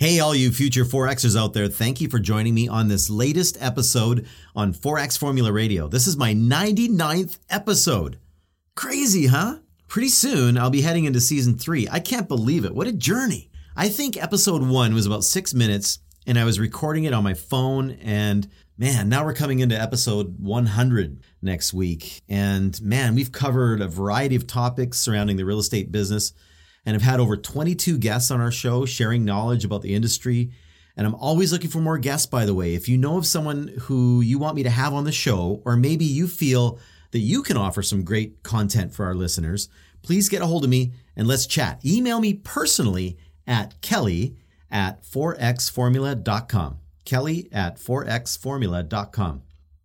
Hey, all you future Forexers out there, thank you for joining me on this latest episode on 4X Formula Radio. This is my 99th episode. Crazy, huh? Pretty soon I'll be heading into season three. I can't believe it. What a journey. I think episode one was about six minutes and I was recording it on my phone. And man, now we're coming into episode 100 next week. And man, we've covered a variety of topics surrounding the real estate business and have had over 22 guests on our show sharing knowledge about the industry. And I'm always looking for more guests, by the way. If you know of someone who you want me to have on the show, or maybe you feel that you can offer some great content for our listeners, please get a hold of me and let's chat. Email me personally at kelly at 4xformula.com. Kelly at 4xformula.com.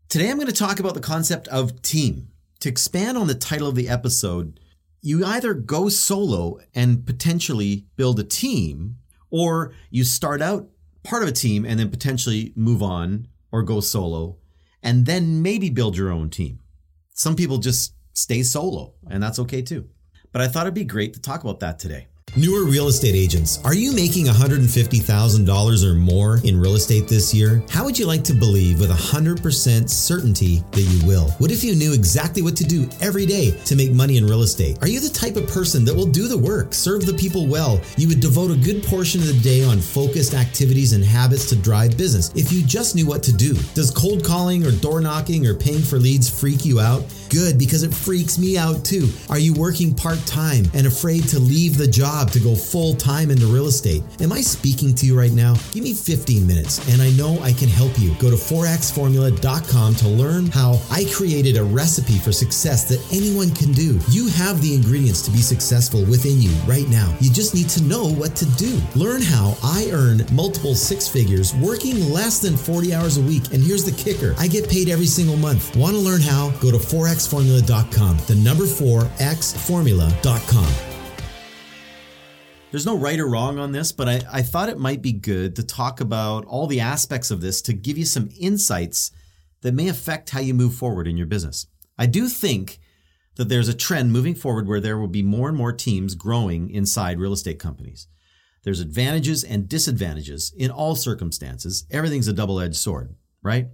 Today I'm going to talk about the concept of team. To expand on the title of the episode, you either go solo and potentially build a team, or you start out part of a team and then potentially move on or go solo and then maybe build your own team. Some people just stay solo, and that's okay too. But I thought it'd be great to talk about that today. Newer real estate agents, are you making $150,000 or more in real estate this year? How would you like to believe with 100% certainty that you will? What if you knew exactly what to do every day to make money in real estate? Are you the type of person that will do the work, serve the people well? You would devote a good portion of the day on focused activities and habits to drive business if you just knew what to do. Does cold calling or door knocking or paying for leads freak you out? Good, because it freaks me out too. Are you working part time and afraid to leave the job to go full time into real estate? Am I speaking to you right now? Give me 15 minutes and I know I can help you. Go to 4xformula.com to learn how I created a recipe for success that anyone can do. You have the ingredients to be successful within you right now. You just need to know what to do. Learn how I earn multiple six figures working less than 40 hours a week. And here's the kicker I get paid every single month. Want to learn how? Go to Forex xformula.com. The number 4 xformula.com. There's no right or wrong on this, but I, I thought it might be good to talk about all the aspects of this to give you some insights that may affect how you move forward in your business. I do think that there's a trend moving forward where there will be more and more teams growing inside real estate companies. There's advantages and disadvantages in all circumstances. Everything's a double edged sword, right?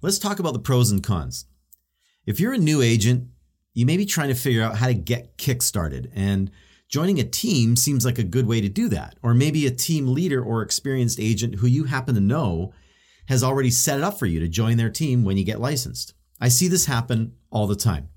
Let's talk about the pros and cons. If you're a new agent, you may be trying to figure out how to get kick-started and joining a team seems like a good way to do that. Or maybe a team leader or experienced agent who you happen to know has already set it up for you to join their team when you get licensed. I see this happen all the time.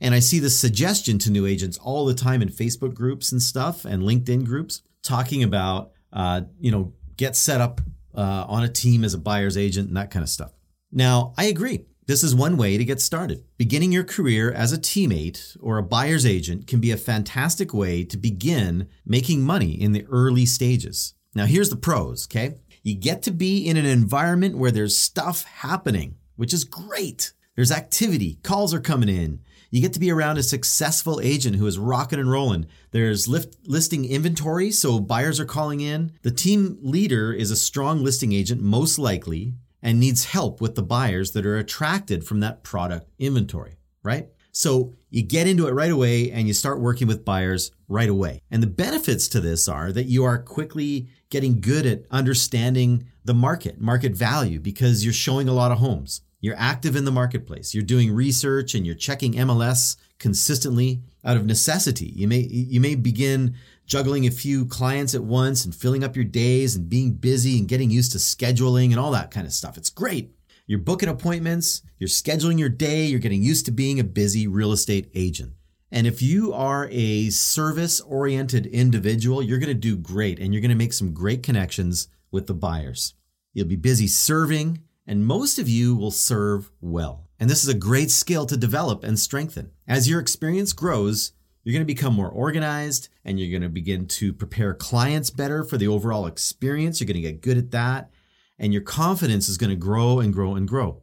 And I see this suggestion to new agents all the time in Facebook groups and stuff and LinkedIn groups talking about, uh, you know, get set up uh, on a team as a buyer's agent and that kind of stuff. Now, I agree. This is one way to get started. Beginning your career as a teammate or a buyer's agent can be a fantastic way to begin making money in the early stages. Now, here's the pros, okay? You get to be in an environment where there's stuff happening, which is great. There's activity, calls are coming in. You get to be around a successful agent who is rocking and rolling. There's lift, listing inventory, so buyers are calling in. The team leader is a strong listing agent, most likely, and needs help with the buyers that are attracted from that product inventory, right? So you get into it right away and you start working with buyers right away. And the benefits to this are that you are quickly getting good at understanding the market, market value, because you're showing a lot of homes. You're active in the marketplace. You're doing research and you're checking MLS consistently out of necessity. You may you may begin juggling a few clients at once and filling up your days and being busy and getting used to scheduling and all that kind of stuff. It's great. You're booking appointments, you're scheduling your day, you're getting used to being a busy real estate agent. And if you are a service oriented individual, you're going to do great and you're going to make some great connections with the buyers. You'll be busy serving, and most of you will serve well. And this is a great skill to develop and strengthen. As your experience grows, you're going to become more organized and you're going to begin to prepare clients better for the overall experience. You're going to get good at that. And your confidence is going to grow and grow and grow.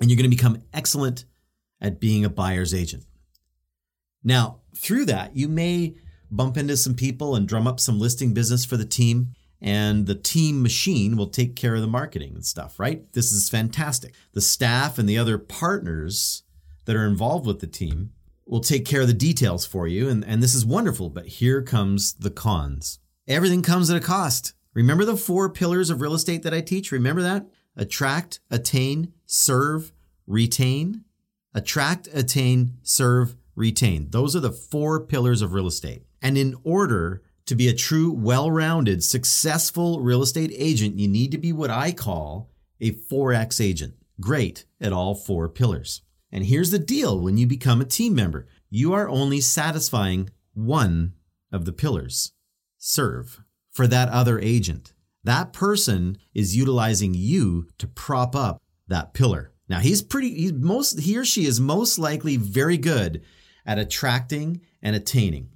And you're going to become excellent at being a buyer's agent. Now, through that, you may bump into some people and drum up some listing business for the team. And the team machine will take care of the marketing and stuff, right? This is fantastic. The staff and the other partners that are involved with the team will take care of the details for you. And, and this is wonderful. But here comes the cons. Everything comes at a cost. Remember the four pillars of real estate that I teach? Remember that? Attract, attain, serve, retain. Attract, attain, serve, retain. Those are the four pillars of real estate. And in order to be a true, well rounded, successful real estate agent, you need to be what I call a 4X agent, great at all four pillars. And here's the deal when you become a team member, you are only satisfying one of the pillars serve for that other agent. That person is utilizing you to prop up that pillar. Now he's pretty he's most he or she is most likely very good at attracting and attaining.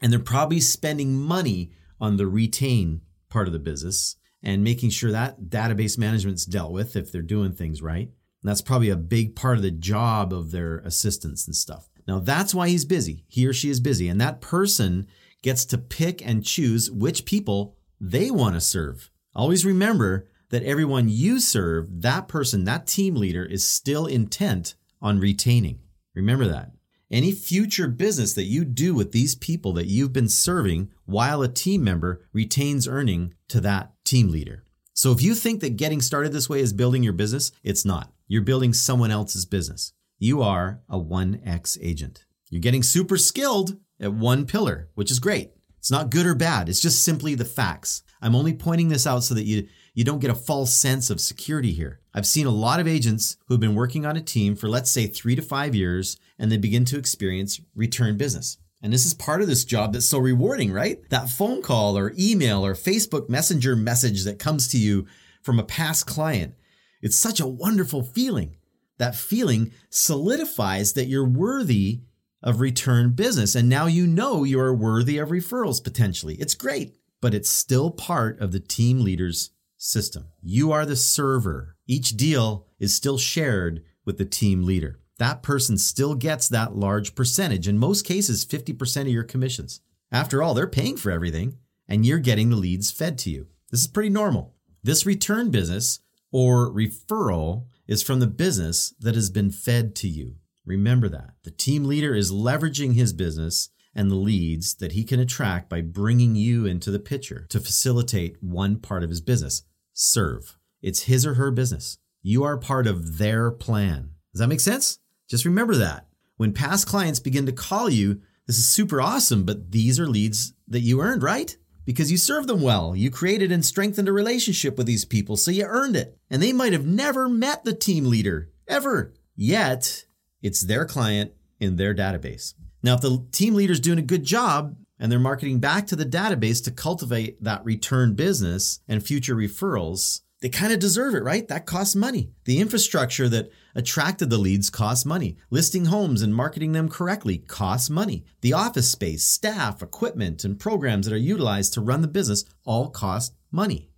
And they're probably spending money on the retain part of the business and making sure that database management's dealt with if they're doing things right. And that's probably a big part of the job of their assistants and stuff. Now that's why he's busy. He or she is busy. And that person gets to pick and choose which people they want to serve. Always remember that everyone you serve, that person, that team leader is still intent on retaining. Remember that. Any future business that you do with these people that you've been serving while a team member retains earning to that team leader. So if you think that getting started this way is building your business, it's not. You're building someone else's business. You are a 1X agent. You're getting super skilled at one pillar, which is great. It's not good or bad. It's just simply the facts. I'm only pointing this out so that you you don't get a false sense of security here. I've seen a lot of agents who've been working on a team for let's say 3 to 5 years and they begin to experience return business. And this is part of this job that's so rewarding, right? That phone call or email or Facebook Messenger message that comes to you from a past client. It's such a wonderful feeling. That feeling solidifies that you're worthy of return business. And now you know you are worthy of referrals potentially. It's great, but it's still part of the team leader's system. You are the server. Each deal is still shared with the team leader. That person still gets that large percentage, in most cases, 50% of your commissions. After all, they're paying for everything and you're getting the leads fed to you. This is pretty normal. This return business or referral is from the business that has been fed to you. Remember that. The team leader is leveraging his business and the leads that he can attract by bringing you into the picture to facilitate one part of his business serve. It's his or her business. You are part of their plan. Does that make sense? Just remember that. When past clients begin to call you, this is super awesome, but these are leads that you earned, right? Because you served them well. You created and strengthened a relationship with these people, so you earned it. And they might have never met the team leader, ever. Yet, it's their client in their database. Now, if the team leader's doing a good job and they're marketing back to the database to cultivate that return business and future referrals, they kind of deserve it, right? That costs money. The infrastructure that attracted the leads costs money. Listing homes and marketing them correctly costs money. The office space, staff, equipment, and programs that are utilized to run the business all cost money.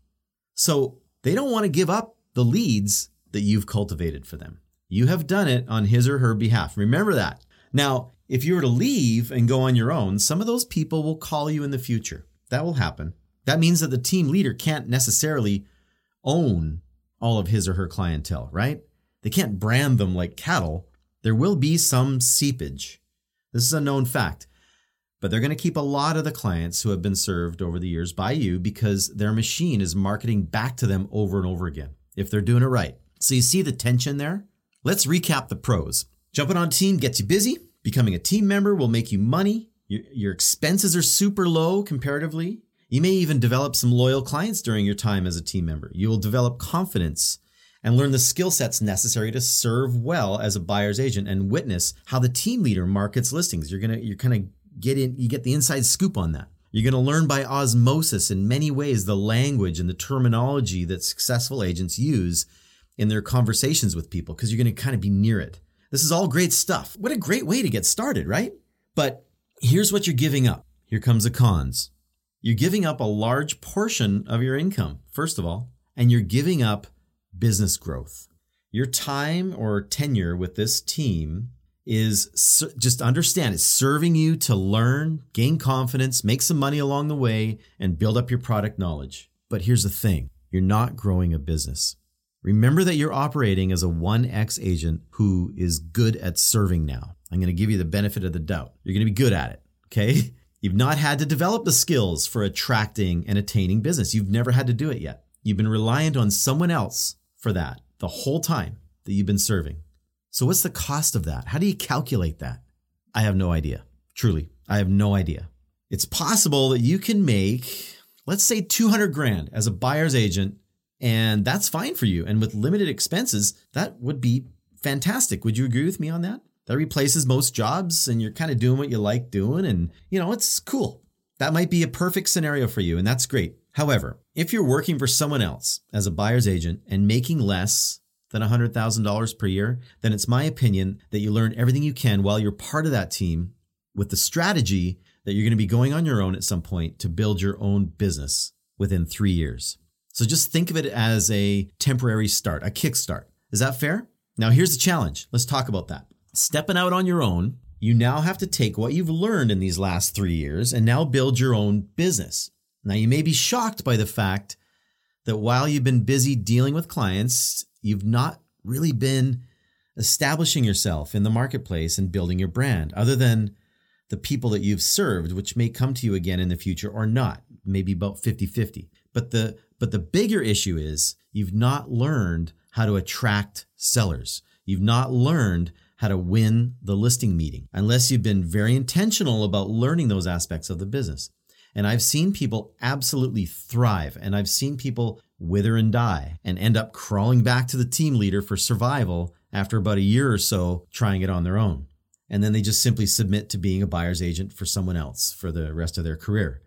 So they don't want to give up the leads that you've cultivated for them. You have done it on his or her behalf. Remember that. Now, if you were to leave and go on your own, some of those people will call you in the future. That will happen. That means that the team leader can't necessarily own all of his or her clientele, right? They can't brand them like cattle. There will be some seepage. This is a known fact. But they're going to keep a lot of the clients who have been served over the years by you because their machine is marketing back to them over and over again if they're doing it right. So you see the tension there? Let's recap the pros. Jumping on team gets you busy. Becoming a team member will make you money. Your, your expenses are super low comparatively. You may even develop some loyal clients during your time as a team member. You will develop confidence and learn the skill sets necessary to serve well as a buyer's agent and witness how the team leader markets listings. You're gonna you're kind of get in you get the inside scoop on that. You're to learn by osmosis in many ways the language and the terminology that successful agents use in their conversations with people because you're to kind of be near it. This is all great stuff. What a great way to get started, right? But here's what you're giving up. Here comes the cons. You're giving up a large portion of your income, first of all, and you're giving up business growth. Your time or tenure with this team is just understand it's serving you to learn, gain confidence, make some money along the way, and build up your product knowledge. But here's the thing you're not growing a business. Remember that you're operating as a 1X agent who is good at serving now. I'm going to give you the benefit of the doubt. You're going to be good at it. Okay. You've not had to develop the skills for attracting and attaining business. You've never had to do it yet. You've been reliant on someone else for that the whole time that you've been serving. So, what's the cost of that? How do you calculate that? I have no idea. Truly, I have no idea. It's possible that you can make, let's say, 200 grand as a buyer's agent, and that's fine for you. And with limited expenses, that would be fantastic. Would you agree with me on that? That replaces most jobs, and you're kind of doing what you like doing, and you know, it's cool. That might be a perfect scenario for you, and that's great. However, if you're working for someone else as a buyer's agent and making less than $100,000 per year, then it's my opinion that you learn everything you can while you're part of that team with the strategy that you're going to be going on your own at some point to build your own business within three years. So just think of it as a temporary start, a kickstart. Is that fair? Now, here's the challenge. Let's talk about that. Stepping out on your own, you now have to take what you've learned in these last three years and now build your own business. Now, you may be shocked by the fact that while you've been busy dealing with clients, you've not really been establishing yourself in the marketplace and building your brand, other than the people that you've served, which may come to you again in the future or not, maybe about 50 50. But the, but the bigger issue is you've not learned how to attract sellers. You've not learned how to win the listing meeting unless you've been very intentional about learning those aspects of the business. And I've seen people absolutely thrive, and I've seen people wither and die and end up crawling back to the team leader for survival after about a year or so trying it on their own. And then they just simply submit to being a buyer's agent for someone else for the rest of their career.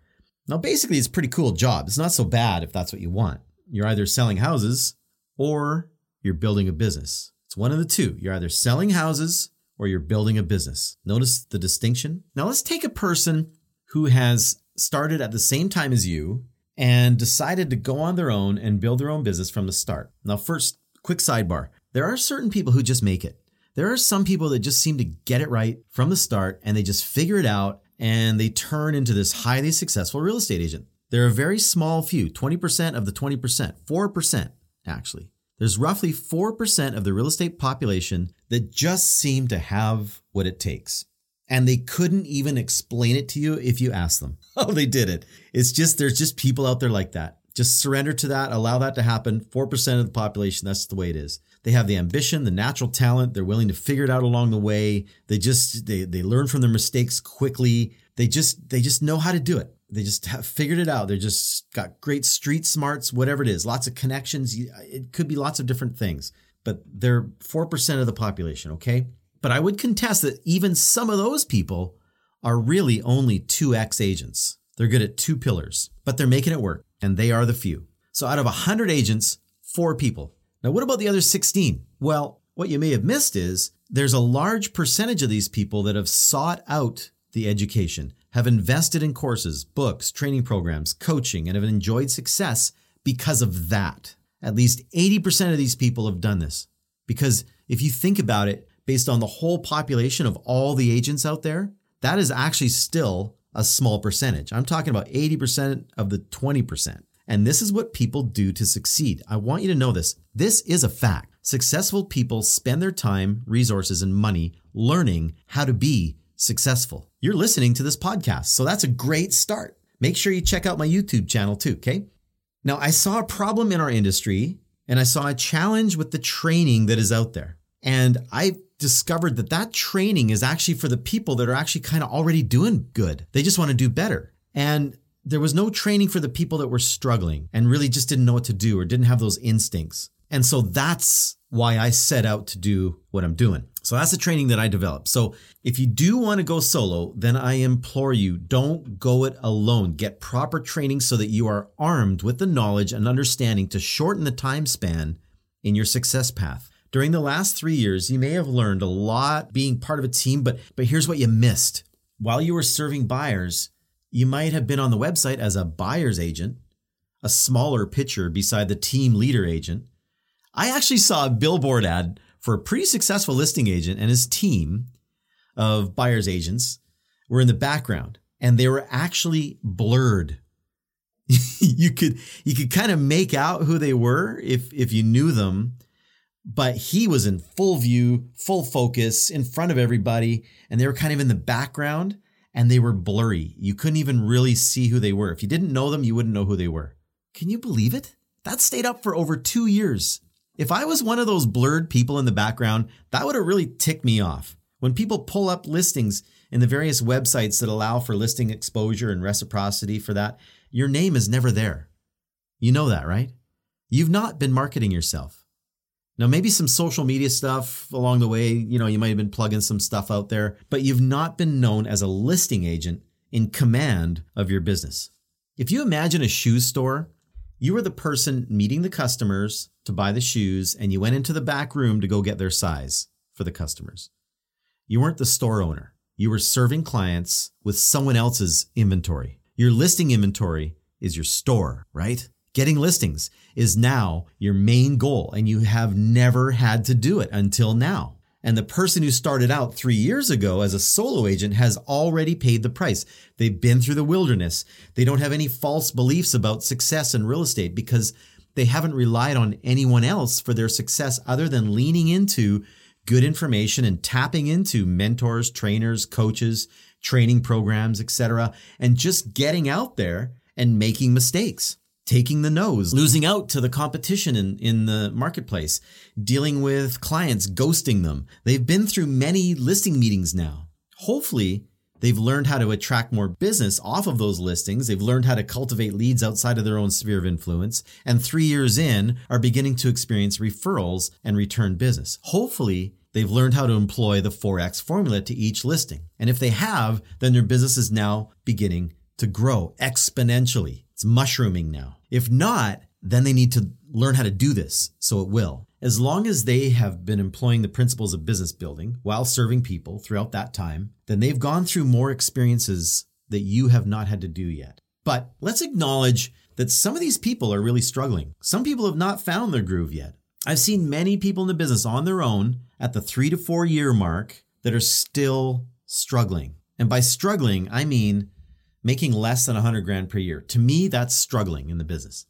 Now, basically, it's a pretty cool job. It's not so bad if that's what you want. You're either selling houses or you're building a business. It's one of the two. You're either selling houses or you're building a business. Notice the distinction? Now, let's take a person who has started at the same time as you and decided to go on their own and build their own business from the start. Now, first, quick sidebar there are certain people who just make it. There are some people that just seem to get it right from the start and they just figure it out and they turn into this highly successful real estate agent. They're a very small few, 20% of the 20%, 4% actually. There's roughly 4% of the real estate population that just seem to have what it takes and they couldn't even explain it to you if you asked them. Oh, they did it. It's just, there's just people out there like that. Just surrender to that, allow that to happen. 4% of the population, that's the way it is. They have the ambition, the natural talent. They're willing to figure it out along the way. They just, they, they learn from their mistakes quickly. They just, they just know how to do it. They just have figured it out. They're just got great street smarts, whatever it is, lots of connections. It could be lots of different things, but they're 4% of the population. Okay. But I would contest that even some of those people are really only 2x agents. They're good at two pillars, but they're making it work, and they are the few. So out of 100 agents, four people. Now, what about the other 16? Well, what you may have missed is there's a large percentage of these people that have sought out the education, have invested in courses, books, training programs, coaching, and have enjoyed success because of that. At least 80% of these people have done this. Because if you think about it, based on the whole population of all the agents out there, that is actually still a small percentage. I'm talking about 80% of the 20%. And this is what people do to succeed. I want you to know this. This is a fact. Successful people spend their time, resources, and money learning how to be successful. You're listening to this podcast, so that's a great start. Make sure you check out my YouTube channel too, okay? Now, I saw a problem in our industry and I saw a challenge with the training that is out there. And I discovered that that training is actually for the people that are actually kind of already doing good. They just want to do better. And there was no training for the people that were struggling and really just didn't know what to do or didn't have those instincts. And so that's why I set out to do what I'm doing. So that's the training that I developed. So if you do want to go solo, then I implore you don't go it alone. Get proper training so that you are armed with the knowledge and understanding to shorten the time span in your success path. During the last three years, you may have learned a lot being part of a team, but, but here's what you missed. While you were serving buyers, you might have been on the website as a buyer's agent, a smaller pitcher beside the team leader agent. I actually saw a billboard ad for a pretty successful listing agent and his team of buyer's agents were in the background and they were actually blurred. you could you could kind of make out who they were if if you knew them but he was in full view, full focus in front of everybody, and they were kind of in the background. And they were blurry. You couldn't even really see who they were. If you didn't know them, you wouldn't know who they were. Can you believe it? That stayed up for over two years. If I was one of those blurred people in the background, that would have really ticked me off. When people pull up listings in the various websites that allow for listing exposure and reciprocity for that, your name is never there. You know that, right? You've not been marketing yourself. Now, maybe some social media stuff along the way, you know, you might have been plugging some stuff out there, but you've not been known as a listing agent in command of your business. If you imagine a shoe store, you were the person meeting the customers to buy the shoes, and you went into the back room to go get their size for the customers. You weren't the store owner. You were serving clients with someone else's inventory. Your listing inventory is your store, right? Getting listings is now your main goal, and you have never had to do it until now. And the person who started out three years ago as a solo agent has already paid the price. They've been through the wilderness. They don't have any false beliefs about success in real estate because they haven't relied on anyone else for their success other than leaning into good information and tapping into mentors, trainers, coaches, training programs, etc., and just getting out there and making mistakes taking the nose, losing out to the competition in, in the marketplace, dealing with clients, ghosting them. They've been through many listing meetings now. Hopefully, they've learned how to attract more business off of those listings. They've learned how to cultivate leads outside of their own sphere of influence. And three years in, are beginning to experience referrals and return business. Hopefully, they've learned how to employ the 4X formula to each listing. And if they have, then their business is now beginning to grow exponentially. It's mushrooming now. If not, then they need to learn how to do this so it will. As long as they have been employing the principles of business building while serving people throughout that time, then they've gone through more experiences that you have not had to do yet. But let's acknowledge that some of these people are really struggling. Some people have not found their groove yet. I've seen many people in the business on their own at the three to four year mark that are still struggling. And by struggling, I mean making less than 100 grand per year. To me, that's struggling in the business.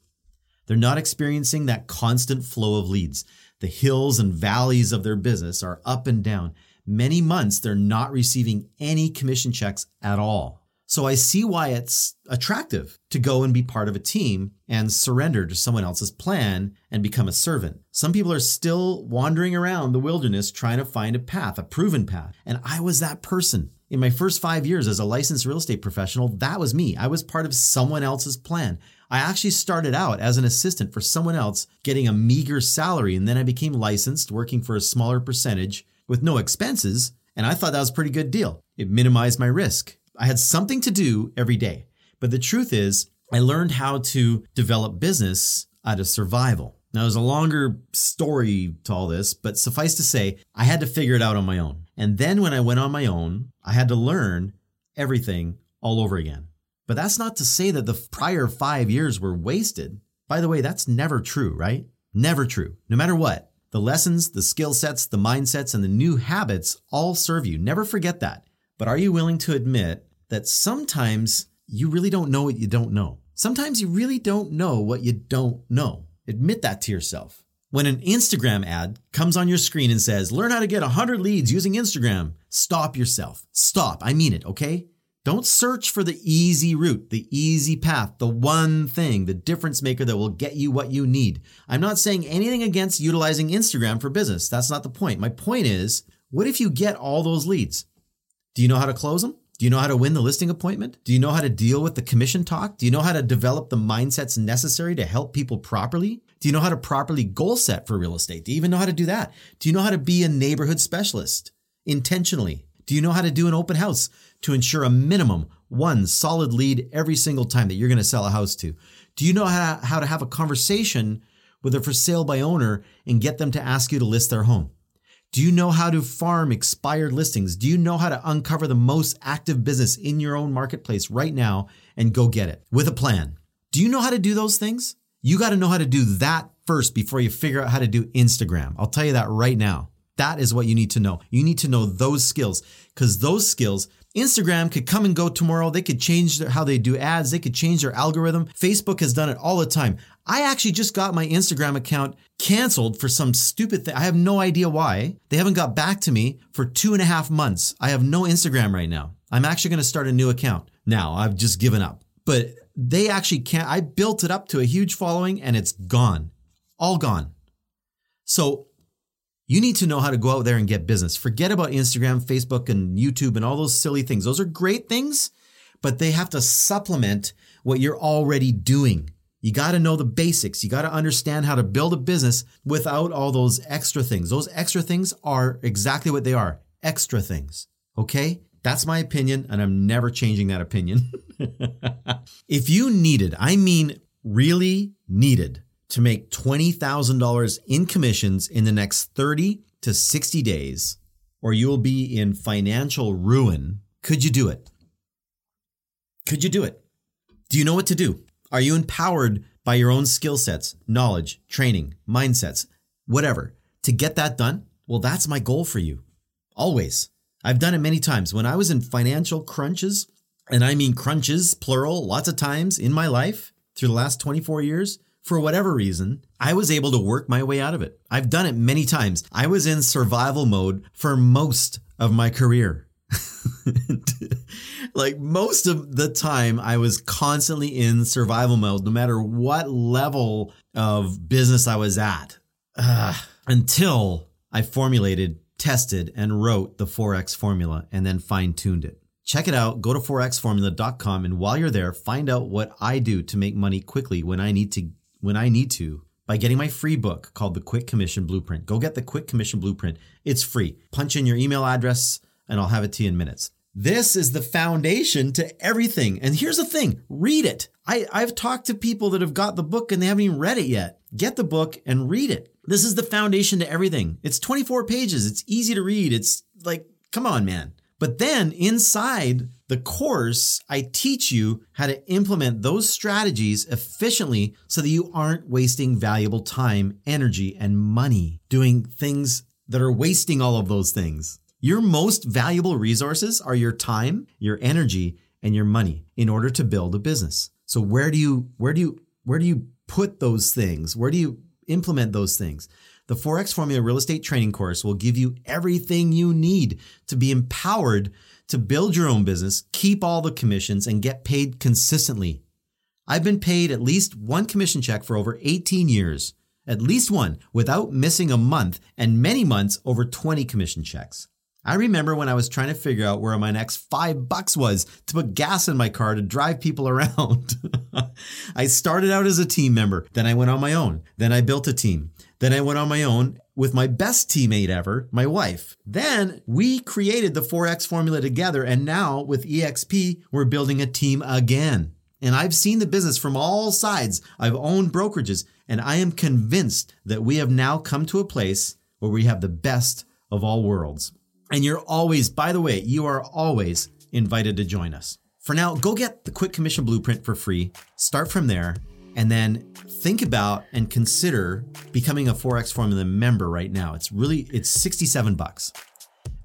They're not experiencing that constant flow of leads. The hills and valleys of their business are up and down. Many months they're not receiving any commission checks at all. So I see why it's attractive to go and be part of a team and surrender to someone else's plan and become a servant. Some people are still wandering around the wilderness trying to find a path, a proven path. And I was that person. In my first five years as a licensed real estate professional, that was me. I was part of someone else's plan. I actually started out as an assistant for someone else, getting a meager salary, and then I became licensed, working for a smaller percentage with no expenses, and I thought that was a pretty good deal. It minimized my risk. I had something to do every day. But the truth is, I learned how to develop business out of survival. Now, there's a longer story to all this, but suffice to say, I had to figure it out on my own. And then when I went on my own, I had to learn everything all over again. But that's not to say that the prior five years were wasted. By the way, that's never true, right? Never true. No matter what, the lessons, the skill sets, the mindsets, and the new habits all serve you. Never forget that. But are you willing to admit that sometimes you really don't know what you don't know? Sometimes you really don't know what you don't know. Admit that to yourself. When an Instagram ad comes on your screen and says, learn how to get 100 leads using Instagram, stop yourself. Stop. I mean it, okay? Don't search for the easy route, the easy path, the one thing, the difference maker that will get you what you need. I'm not saying anything against utilizing Instagram for business. That's not the point. My point is, what if you get all those leads? Do you know how to close them? Do you know how to win the listing appointment? Do you know how to deal with the commission talk? Do you know how to develop the mindsets necessary to help people properly? Do you know how to properly goal set for real estate? Do you even know how to do that? Do you know how to be a neighborhood specialist intentionally? Do you know how to do an open house to ensure a minimum one solid lead every single time that you're going to sell a house to? Do you know how, how to have a conversation with a for sale by owner and get them to ask you to list their home? Do you know how to farm expired listings? Do you know how to uncover the most active business in your own marketplace right now and go get it with a plan? Do you know how to do those things? You got to know how to do that first before you figure out how to do Instagram. I'll tell you that right now. That is what you need to know. You need to know those skills because those skills Instagram could come and go tomorrow. They could change their, how they do ads. They could change their algorithm. Facebook has done it all the time. I actually just got my Instagram account canceled for some stupid thing. I have no idea why. They haven't got back to me for two and a half months. I have no Instagram right now. I'm actually going to start a new account now. I've just given up. But they actually can't. I built it up to a huge following and it's gone. All gone. So you need to know how to go out there and get business. Forget about Instagram, Facebook, and YouTube and all those silly things. Those are great things, but they have to supplement what you're already doing. You got to know the basics. You got to understand how to build a business without all those extra things. Those extra things are exactly what they are extra things. Okay? That's my opinion, and I'm never changing that opinion. if you needed, I mean really needed, to make $20,000 in commissions in the next 30 to 60 days, or you will be in financial ruin, could you do it? Could you do it? Do you know what to do? Are you empowered by your own skill sets, knowledge, training, mindsets, whatever, to get that done? Well, that's my goal for you. Always. I've done it many times. When I was in financial crunches, and I mean crunches, plural, lots of times in my life through the last 24 years, for whatever reason, I was able to work my way out of it. I've done it many times. I was in survival mode for most of my career. like most of the time, I was constantly in survival mode, no matter what level of business I was at, uh, until I formulated, tested, and wrote the 4X formula and then fine tuned it. Check it out. Go to 4xformula.com. And while you're there, find out what I do to make money quickly when I need to when I need to by getting my free book called The Quick Commission Blueprint. Go get the Quick Commission Blueprint. It's free. Punch in your email address and I'll have it to you in minutes. This is the foundation to everything. And here's the thing read it. I, I've talked to people that have got the book and they haven't even read it yet. Get the book and read it. This is the foundation to everything. It's 24 pages. It's easy to read. It's like, come on, man. But then inside the course, I teach you how to implement those strategies efficiently so that you aren't wasting valuable time, energy, and money doing things that are wasting all of those things. Your most valuable resources are your time, your energy, and your money in order to build a business. So where do you where do you where do you put those things? Where do you implement those things? The 4X Formula Real Estate Training course will give you everything you need to be empowered to build your own business, keep all the commissions, and get paid consistently. I've been paid at least one commission check for over 18 years, at least one, without missing a month, and many months over 20 commission checks. I remember when I was trying to figure out where my next five bucks was to put gas in my car to drive people around. I started out as a team member, then I went on my own, then I built a team. Then I went on my own with my best teammate ever, my wife. Then we created the 4X formula together. And now with EXP, we're building a team again. And I've seen the business from all sides. I've owned brokerages, and I am convinced that we have now come to a place where we have the best of all worlds. And you're always, by the way, you are always invited to join us. For now, go get the Quick Commission Blueprint for free. Start from there and then think about and consider becoming a 4x formula member right now it's really it's 67 bucks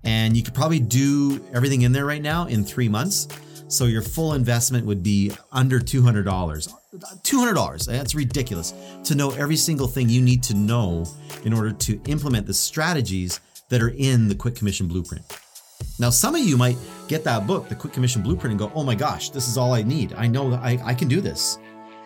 and you could probably do everything in there right now in three months so your full investment would be under $200 $200 that's ridiculous to know every single thing you need to know in order to implement the strategies that are in the quick commission blueprint. Now some of you might get that book the quick commission blueprint and go oh my gosh this is all i need. I know I, I can do this.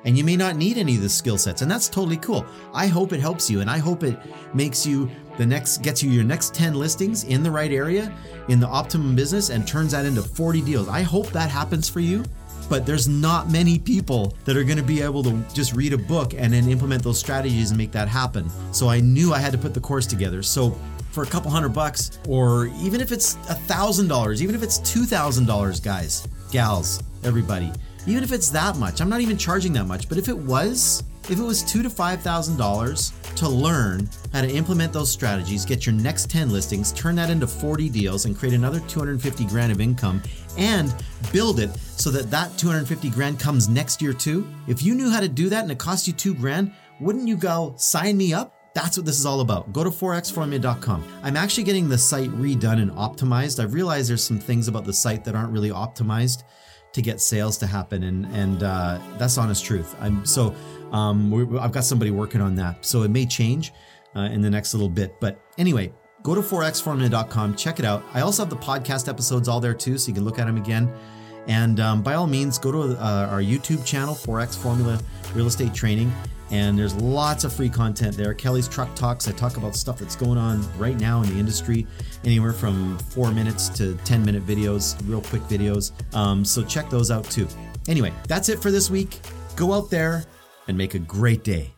And you may not need any of the skill sets and that's totally cool. I hope it helps you and i hope it makes you the next gets you your next 10 listings in the right area in the optimum business and turns that into 40 deals. I hope that happens for you but there's not many people that are going to be able to just read a book and then implement those strategies and make that happen. So i knew i had to put the course together. So for a couple hundred bucks or even if it's a thousand dollars even if it's two thousand dollars guys gals everybody even if it's that much, I'm not even charging that much, but if it was, if it was two to five thousand dollars to learn how to implement those strategies, get your next 10 listings, turn that into 40 deals, and create another 250 grand of income, and build it so that that 250 grand comes next year too. If you knew how to do that and it cost you two grand, wouldn't you go sign me up? That's what this is all about. Go to 4xformula.com. I'm actually getting the site redone and optimized. I've realized there's some things about the site that aren't really optimized to get sales to happen, and and uh, that's honest truth. I'm so um, I've got somebody working on that, so it may change uh, in the next little bit. But anyway, go to 4xformula.com, check it out. I also have the podcast episodes all there too, so you can look at them again. And um, by all means, go to uh, our YouTube channel, 4X Formula Real Estate Training, and there's lots of free content there. Kelly's Truck Talks, I talk about stuff that's going on right now in the industry, anywhere from four minutes to 10 minute videos, real quick videos. Um, so check those out too. Anyway, that's it for this week. Go out there and make a great day.